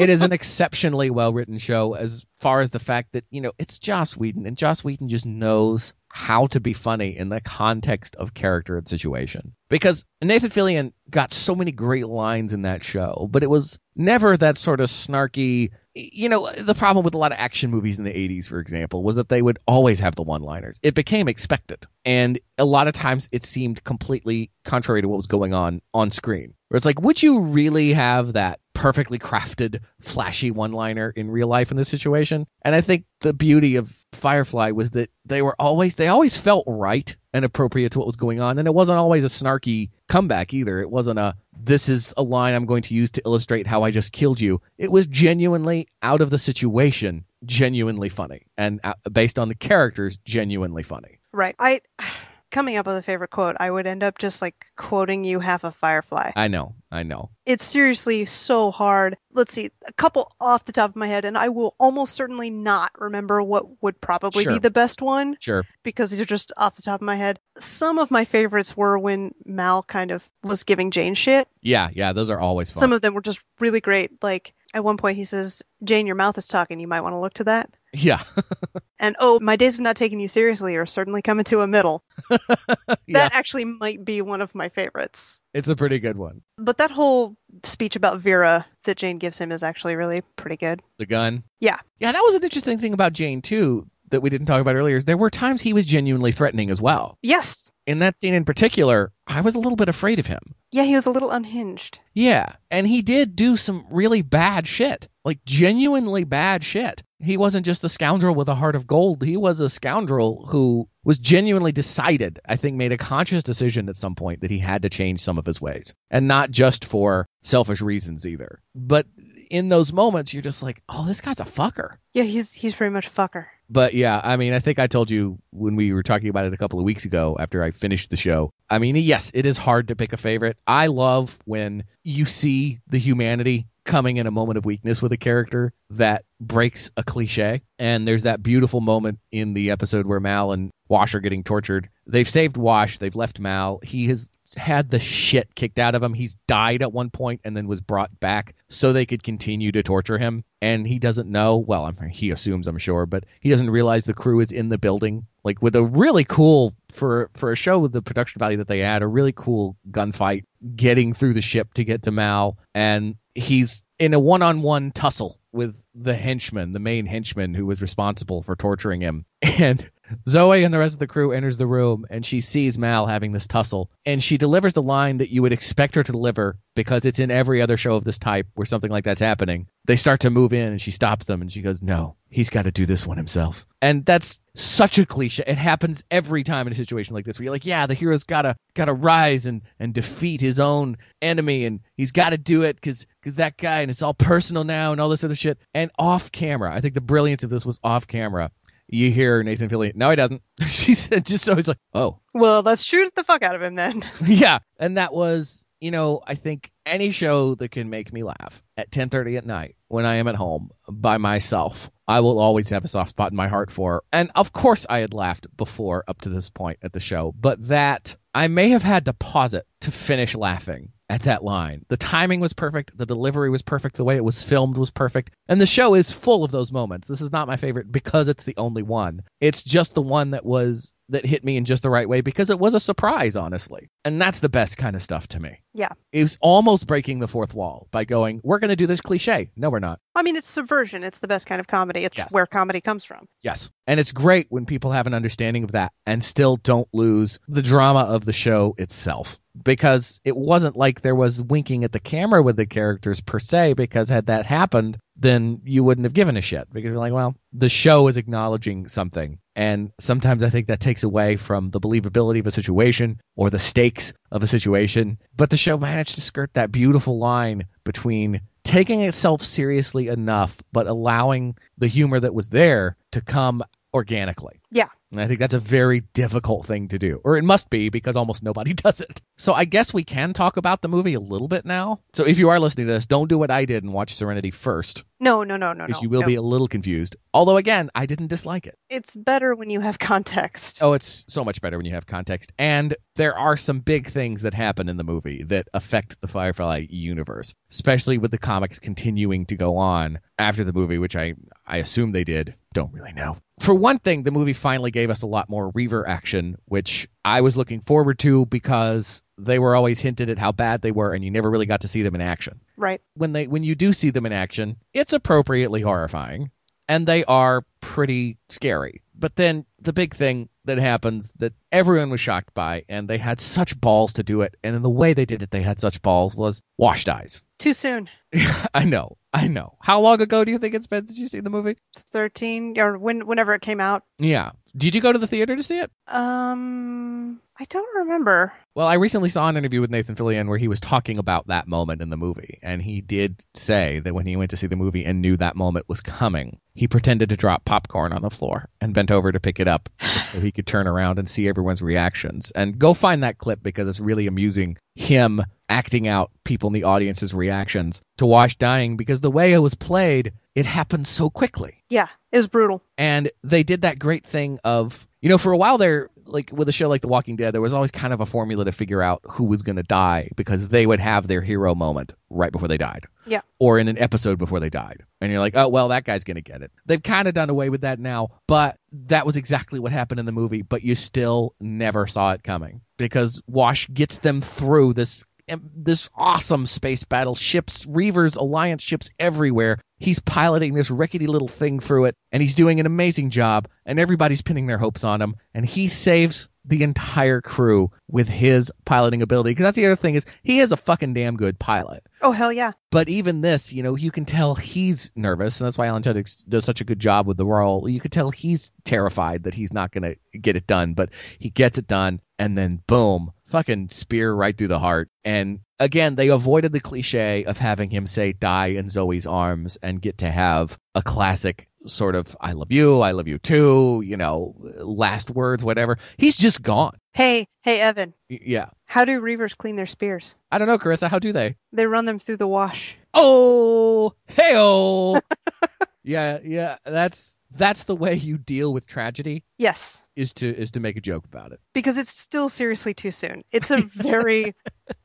F: it is an exceptionally well written show as far as the fact that, you know, it's Joss Whedon and Joss Whedon just knows how to be funny in the context of character and situation. Because Nathan Fillion got so many great lines in that show, but it was never that sort of snarky. You know, the problem with a lot of action movies in the 80s, for example, was that they would always have the one liners. It became expected. And a lot of times it seemed completely contrary to what was going on on screen. Where it's like, would you really have that perfectly crafted, flashy one liner in real life in this situation? And I think the beauty of Firefly was that they were always, they always felt right and appropriate to what was going on. And it wasn't always a snarky comeback either. It wasn't a, this is a line I'm going to use to illustrate how I just killed you. It was genuinely out of the situation, genuinely funny. And uh, based on the characters, genuinely funny.
G: Right. I coming up with a favorite quote, I would end up just like quoting you half of Firefly.
F: I know, I know.
G: It's seriously so hard. Let's see, a couple off the top of my head, and I will almost certainly not remember what would probably
F: Sure.
G: be the best one
F: Sure.
G: because these are just off the top of my head. Some of my favorites were when Mal kind of was giving Jayne shit.
F: Yeah, yeah, those are always fun.
G: Some of them were just really great. Like at one point, he says, Jayne, your mouth is talking. You might want to look to that.
F: Yeah.
G: And oh, my days of not taking you seriously are certainly coming to a middle.
F: yeah.
G: That actually might be one of my favorites.
F: It's a pretty good one.
G: But that whole speech about Vera that Jayne gives him is actually really pretty good.
F: The gun.
G: Yeah.
F: Yeah, that was an interesting thing about Jayne too that we didn't talk about earlier. Is there were times he was genuinely threatening as well.
G: Yes.
F: In that scene in particular, I was a little bit afraid of him.
G: Yeah, he was a little unhinged.
F: Yeah, and he did do some really bad shit. Like genuinely bad shit. He wasn't just a scoundrel with a heart of gold. He was a scoundrel who was genuinely decided, I think made a conscious decision at some point that he had to change some of his ways. And not just for selfish reasons either. But in those moments you're just like, "Oh, this guy's a fucker."
G: Yeah, he's he's pretty much a fucker.
F: But yeah, I mean, I think I told you when we were talking about it a couple of weeks ago after I finished the show. I mean, yes, it is hard to pick a favorite. I love when you see the humanity coming in a moment of weakness with a character that breaks a cliche. And there's that beautiful moment in the episode where Mal and Wash are getting tortured. They've saved Wash, they've left Mal. He has had the shit kicked out of him. He's died at one point and then was brought back so they could continue to torture him. And he doesn't know. Well, I'm, he assumes, I'm sure, but he doesn't realize the crew is in the building. Like with a really cool for for a show with the production value that they had, a really cool gunfight getting through the ship to get to Mal, and he's in a one-on-one tussle with the henchman, the main henchman who was responsible for torturing him, and Zoe and the rest of the crew enters the room and she sees Mal having this tussle and she delivers the line that you would expect her to deliver because it's in every other show of this type where something like that's happening. They start to move in and she stops them and she goes, "No, he's got to do this one himself." And that's such a cliche. It happens every time in a situation like this where you're like, "Yeah, the hero's got to got to rise and and defeat his own enemy and he's got to do it cuz cuz that guy and it's all personal now and all this other shit." And off camera, I think the brilliance of this was off camera you hear Nathan Fillion. No, he doesn't. she said just so he's like, oh,
G: Well, let's shoot the fuck out of him then.
F: yeah. And that was, you know, I think any show that can make me laugh at 10:30 at night when I am at home by myself, I will always have a soft spot in my heart for. And of course, I had laughed before up to this point at the show, but that I may have had to pause it to finish laughing at that line. The timing was perfect, the delivery was perfect, the way it was filmed was perfect, and the show is full of those moments. This is not my favorite because it's the only one. It's just the one that was that hit me in just the right way because it was a surprise, honestly. And that's the best kind of stuff to me.
G: Yeah.
F: It was almost breaking the fourth wall by going, "We're going to do this cliche." No, we're not.
G: I mean, it's subversion. It's the best kind of comedy. It's
F: Yes.
G: where comedy comes from.
F: Yes. And it's great when people have an understanding of that and still don't lose the drama of the show itself. Because it wasn't like there was winking at the camera with the characters per se, because had that happened, then you wouldn't have given a shit. Because you're like, well, the show is acknowledging something. And sometimes I think that takes away from the believability of a situation or the stakes of a situation. But the show managed to skirt that beautiful line between taking itself seriously enough, but allowing the humor that was there to come organically.
G: Yeah.
F: And I think that's a very difficult thing to do. Or it must be because almost nobody does it. So I guess we can talk about the movie a little bit now. So if you are listening to this, don't do what I did and watch Serenity first,
G: No, no, no, no,
F: because
G: no.
F: you will
G: no.
F: be a little confused. Although, again, I didn't dislike it.
G: It's better when you have context.
F: Oh, it's so much better when you have context. And there are some big things that happen in the movie that affect the Firefly universe, especially with the comics continuing to go on after the movie, which I, I assume they did. Don't really know. For one thing, the movie finally gave us a lot more Reaver action, which I was looking forward to because they were always hinted at how bad they were and you never really got to see them in action
G: Right.
F: when they when you do see them in action, it's appropriately horrifying and they are pretty scary. But then the big thing that happens that everyone was shocked by and they had such balls to do it and in the way they did it they had such balls was Wash dies.
G: Too soon.
F: I know. I know. How long ago do you think it's been since you see the movie?
G: 13 or when whenever it came out.
F: Yeah. Did you go to the theater to see it?
G: Um I don't remember.
F: Well, I recently saw an interview with Nathan Fillion where he was talking about that moment in the movie, and he did say that when he went to see the movie and knew that moment was coming, he pretended to drop popcorn on the floor and bent over to pick it up so he could turn around and see everyone's reactions. And go find that clip because it's really amusing him acting out people in the audience's reactions to Wash dying because the way it was played, it happened so quickly.
G: Yeah, it was brutal.
F: And they did that great thing of, you know, for a while there, like with a show like The Walking Dead, there was always kind of a formula to figure out who was going to die because they would have their hero moment right before they died.
G: Yeah.
F: Or in an episode before they died. And you're like, oh, well, that guy's going to get it. They've kind of done away with that now, but that was exactly what happened in the movie, but you still never saw it coming because Wash gets them through this this awesome space battle ships reavers alliance ships everywhere he's piloting this rickety little thing through it and he's doing an amazing job and everybody's pinning their hopes on him and he saves the entire crew with his piloting ability because that's the other thing is he is a fucking damn good pilot
G: Oh hell yeah.
F: but even this, you know, you can tell he's nervous, and that's why Alan Tudyk does such a good job with the role. You could tell he's terrified that he's not going to get it done, but he gets it done, and then boom, fucking spear right through the heart. And again, they avoided the cliche of having him say "die in Zoe's arms" and get to have a classic sort of "I love you, I love you too," you know, last words, whatever. He's just gone.
G: Hey, hey Evan.
F: Y- Yeah,
G: How do reavers clean their spears?
F: I don't know, Carissa. How do they?
G: They run them through the wash.
F: Oh, hey yeah, yeah. That's that's the way you deal with tragedy
G: Yes.
F: is to is to make a joke about it.
G: Because it's still seriously too soon. It's a very,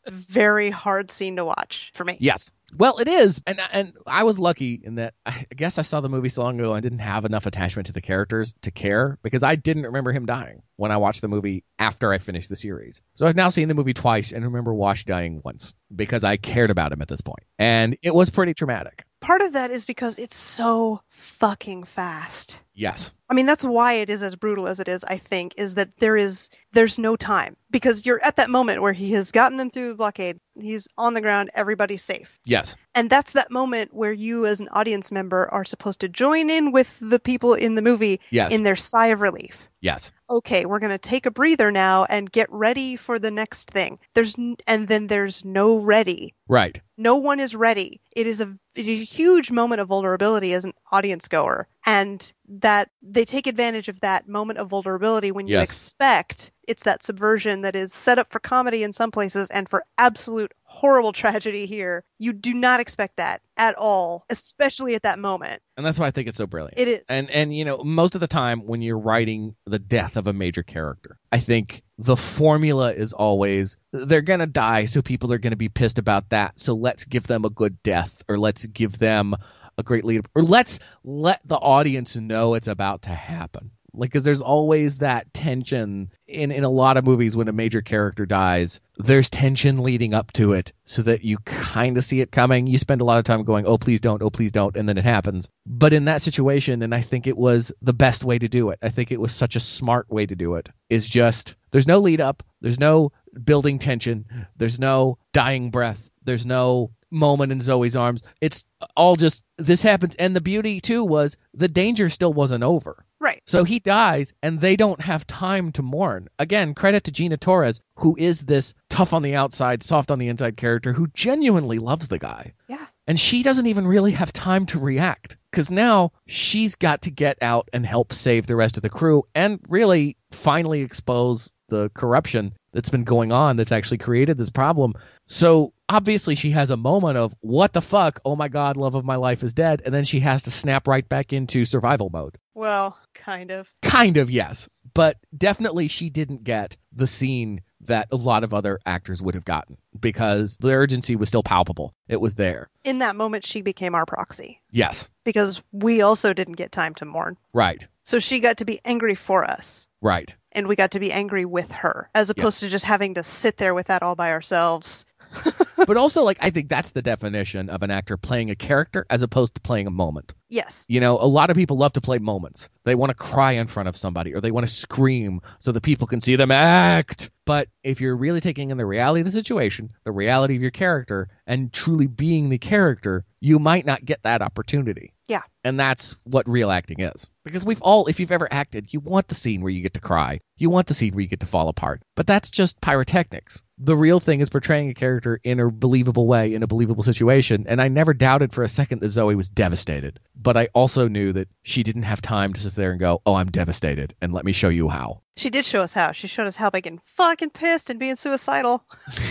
G: very hard scene to watch for me.
F: Yes. Well, it is, and and I was lucky in that I guess I saw the movie so long ago. I didn't have enough attachment to the characters to care because I didn't remember him dying when I watched the movie after I finished the series. So I've now seen the movie twice and remember Wash dying once because I cared about him at this point, and it was pretty traumatic.
G: Part of that is because it's so fucking fast.
F: Yes.
G: I mean, that's why it is as brutal as it is, I think, is that there is there's no time. Because you're at that moment where he has gotten them through the blockade, he's on the ground, everybody's safe.
F: Yes.
G: And that's that moment where you as an audience member are supposed to join in with the people in the movie
F: Yes.
G: in their sigh of relief.
F: yes.
G: Okay, we're going to take a breather now and get ready for the next thing. There's n- and then there's no ready.
F: Right.
G: No one is ready. It is a, it is a huge moment of vulnerability as an audience goer. And that they take advantage of that moment of vulnerability when you
F: Yes.
G: expect it's that subversion that is set up for comedy in some places and for absolute horrible tragedy here. You do not expect that at all, especially at that moment.
F: And that's why I think it's so brilliant.
G: It is.
F: And and you know, most of the time when you're writing the death of a major character, I think the formula is always they're going to die so people are going to be pissed about that. So let's give them a good death or let's give them a great lead or let's let the audience know it's about to happen. Like cuz there's always that tension in in a lot of movies when a major character dies, there's tension leading up to it so that you kind of see it coming. You spend a lot of time going, "Oh, please don't. Oh, please don't." And then it happens. But in that situation, and I think it was the best way to do it. I think it was such a smart way to do it. Is just there's no lead up, there's no building tension, there's no dying breath, there's no moment in Zoe's arms. It's all just this happens and the beauty too was the danger still wasn't over.
G: Right.
F: So he dies, and they don't have time to mourn. Again, credit to Gina Torres, who is this tough on the outside, soft on the inside character who genuinely loves the guy.
G: Yeah.
F: And she doesn't even really have time to react because now she's got to get out and help save the rest of the crew and really finally expose the corruption that's been going on that's actually created this problem. So obviously she has a moment of what the fuck? Oh my god, love of my life is dead, and then she has to snap right back into survival mode.
G: Well, kind of.
F: Kind of, yes. But definitely she didn't get the scene that a lot of other actors would have gotten because the urgency was still palpable. It was there.
G: In that moment, she became our proxy
F: Yes.
G: because we also didn't get time to mourn.
F: Right.
G: So she got to be angry for us.
F: Right.
G: And we got to be angry with her as opposed to just having to sit there with that all by ourselves.
F: but also like I think that's the definition of an actor playing a character as opposed to playing a moment.
G: Yes.
F: You know, a lot of people love to play moments. They want to cry in front of somebody or they want to scream so that people can see them act. But if you're really taking in the reality of the situation, the reality of your character, and truly being the character, you might not get that opportunity.
G: Yeah.
F: And that's what real acting is. Because we've all, if you've ever acted, you want the scene where you get to cry. You want the scene where you get to fall apart. But that's just pyrotechnics. The real thing is portraying a character in a believable way, in a believable situation. And I never doubted for a second that Zoe was devastated. But I also knew that she didn't have time to sit there and go, oh, I'm devastated. And let me show you how.
G: She did show us how. She showed us how by getting fucking pissed and being suicidal.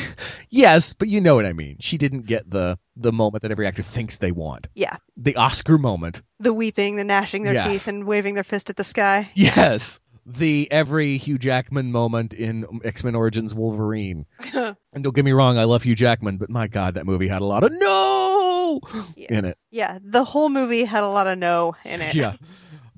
F: Yes, but you know what I mean. She didn't get the the moment that every actor thinks they want.
G: Yeah.
F: The Oscar moment.
G: The weeping, the gnashing their
F: Yes.
G: teeth, and waving their fist at the sky.
F: Yes. The every Hugh Jackman moment in X Men Origins Wolverine. and don't get me wrong, I love Hugh Jackman, but my God, that movie had a lot of no
G: Yeah.
F: in it.
G: Yeah, the whole movie had a lot of no in it.
F: Yeah.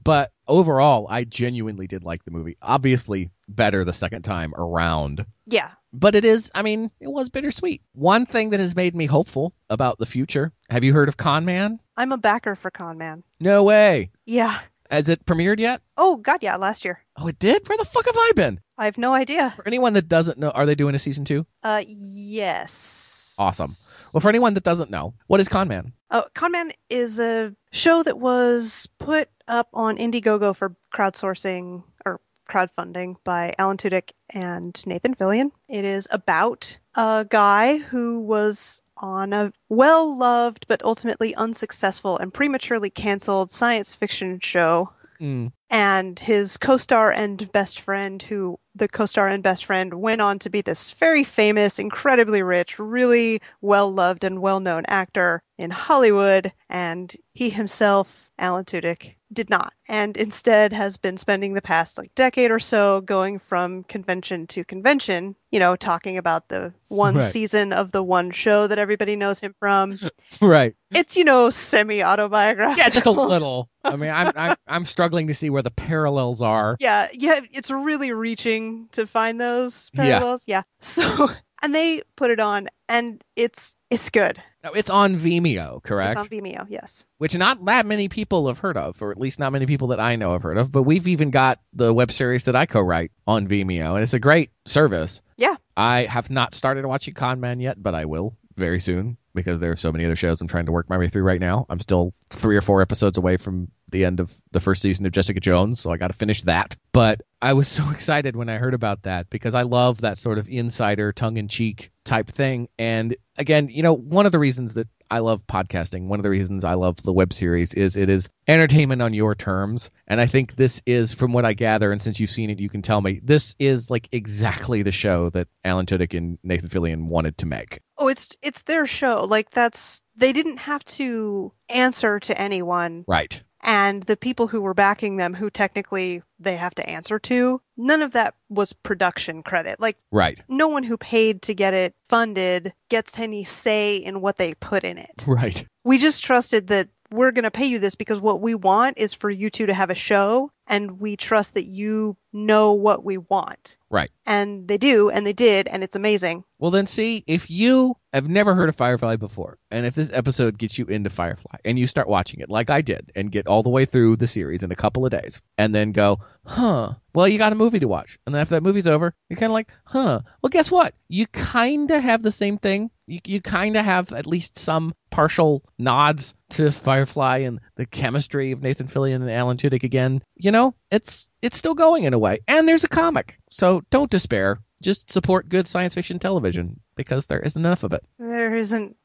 F: But overall, I genuinely did like the movie. Obviously, better the second time around.
G: Yeah.
F: But it is, I mean, it was bittersweet. One thing that has made me hopeful about the future have you heard of Con Man?
G: I'm a backer for Con Man.
F: No way.
G: Yeah.
F: Has it premiered yet?
G: Oh, God, yeah, last year.
F: Oh, it did? Where the fuck have I been?
G: I have no idea.
F: For anyone that doesn't know, are they doing a season two?
G: Uh, yes.
F: Awesome. Well, for anyone that doesn't know, what is Con Man?
G: Oh, Con Man is a show that was put up on Indiegogo for crowdsourcing or crowdfunding by Alan Tudyk and Nathan Fillion. It is about a guy who was on a well loved but ultimately unsuccessful and prematurely canceled science fiction show
F: Mm.
G: and his co-star and best friend who the co-star and best friend went on to be this very famous incredibly rich really well loved and well known actor in hollywood and he himself alan tudyk did not and instead has been spending the past like decade or so going from convention to convention you know talking about the one
F: Right.
G: season of the one show that everybody knows him from
F: Right.
G: it's you know semi autobiographical
F: Yeah, just a little. I mean, I'm, I'm I'm struggling to see where the parallels are.
G: Yeah, yeah, it's really reaching to find those
F: Yeah.
G: parallels. Yeah. So, and they put it on, and it's it's good.
F: It's on Vimeo, correct?
G: It's on Vimeo. Yes.
F: Which not that many people have heard of, or at least not many people that I know have heard of. But we've even got the web series that I co-write on Vimeo, and it's a great service.
G: Yeah.
F: I have not started watching Con Man yet, but I will very soon because there are so many other shows I'm trying to work my way through right now. I'm still three or four episodes away from the end of the first season of Jessica Jones, so I got to finish that. But I was so excited when I heard about that because I love that sort of insider tongue in cheek type thing. And again, you know, one of the reasons that I love podcasting. One of the reasons I love the web series is it is entertainment on your terms. And I think this is, from what I gather, and since you've seen it, you can tell me this is like exactly the show that Alan Tudyk and Nathan Fillion wanted to make.
G: Oh, it's it's their show. Like that's they didn't have to answer to anyone.
F: Right.
G: And the people who were backing them, who technically they have to answer to, none of that was production credit. Like
F: Right.
G: no one who paid to get it funded gets any say in what they put in it.
F: Right.
G: We just trusted that we're going to pay you this because what we want is for you two to have a show and we trust that you know what we want.
F: Right.
G: And they do, and they did, and it's amazing.
F: Well, then, see, if you have never heard of Firefly before, and if this episode gets you into Firefly, and you start watching it like I did, and get all the way through the series in a couple of days, and then go, huh, well, you got a movie to watch. And then after that movie's over, you're kind of like, huh, well, guess what? You kind of have the same thing. You, you kind of have at least some partial nods to Firefly and the chemistry of Nathan Fillion and Alan Tudyk again. You know, it's it's still going in a way. And there's a comic. So don't despair. Just support good science fiction television because there isn't enough of it.
G: There isn't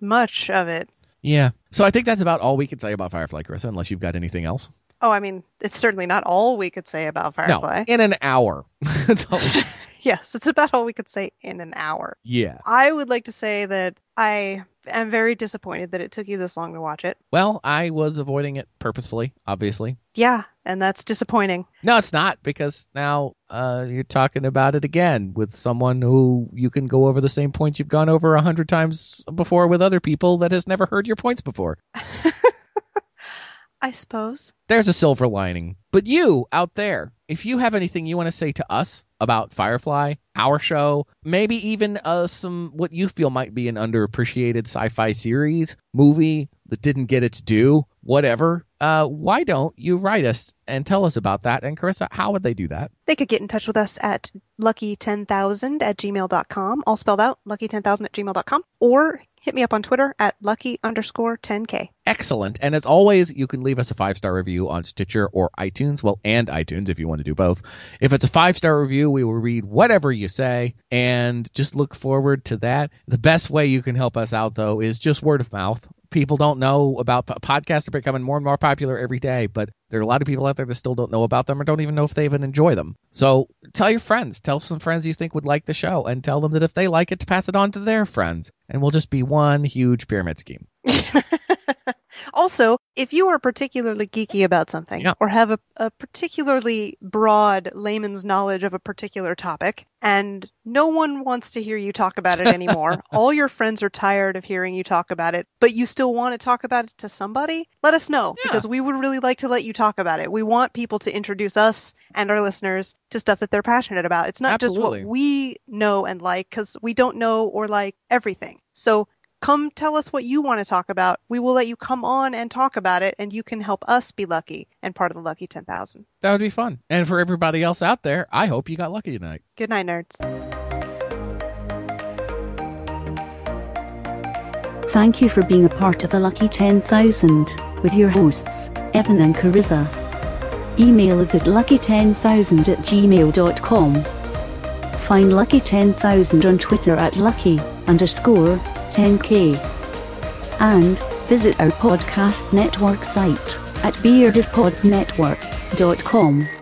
G: much of it.
F: Yeah. So I think that's about all we can say about Firefly, Carissa, unless you've got anything else.
G: Oh, I mean, it's certainly not all we could say about Firefly.
F: No, in an hour. That's all we-
G: Yes, it's about all we could say in an hour.
F: yeah.
G: I would like to say that I am very disappointed that it took you this long to watch it.
F: Well, I was avoiding it purposefully, obviously.
G: Yeah, and that's disappointing.
F: No, it's not because now uh, you're talking about it again with someone who you can go over the same points you've gone over a hundred times before with other people that has never heard your points before.
G: I suppose.
F: There's a silver lining. But you out there, if you have anything you want to say to us about Firefly, our show, maybe even uh, some what you feel might be an underappreciated sci-fi series, movie that didn't get its due, whatever, uh, why don't you write us and tell us about that? And Carissa, how would they do that?
G: They could get in touch with us at lucky10000 at gmail.com, all spelled out, lucky10000 at gmail.com, or hit me up on Twitter at lucky underscore 10k.
F: Excellent. And as always, you can leave us a five star review on Stitcher or iTunes. Well, and iTunes if you want to do both. If it's a five star review, we will read whatever you say and just look forward to that. The best way you can help us out, though, is just word of mouth. People don't know about podcasts are becoming more and more popular every day, but there are a lot of people out there that still don't know about them or don't even know if they even enjoy them. So tell your friends, tell some friends you think would like the show, and tell them that if they like it, to pass it on to their friends, and we'll just be one huge pyramid scheme.
G: Also, if you are particularly geeky about something
F: Yeah.
G: or have a, a particularly broad layman's knowledge of a particular topic and no one wants to hear you talk about it anymore, all your friends are tired of hearing you talk about it, but you still want to talk about it to somebody, let us know
F: Yeah.
G: because we would really like to let you talk about it. We want people to introduce us and our listeners to stuff that they're passionate about. It's not
F: Absolutely.
G: just what we know and like because we don't know or like everything. So come tell us what you want to talk about. We will let you come on and talk about it, and you can help us be lucky and part of the lucky 10,000.
F: That would be fun. And for everybody else out there, I hope you got lucky tonight.
G: Good night, nerds.
B: Thank you for being a part of the Lucky 10,000 with your hosts, Evan and Carissa. Email us at lucky10000 at gmail.com. Find Lucky 10,000 on Twitter at lucky underscore 10k. And visit our podcast network site at beardedpodsnetwork.com.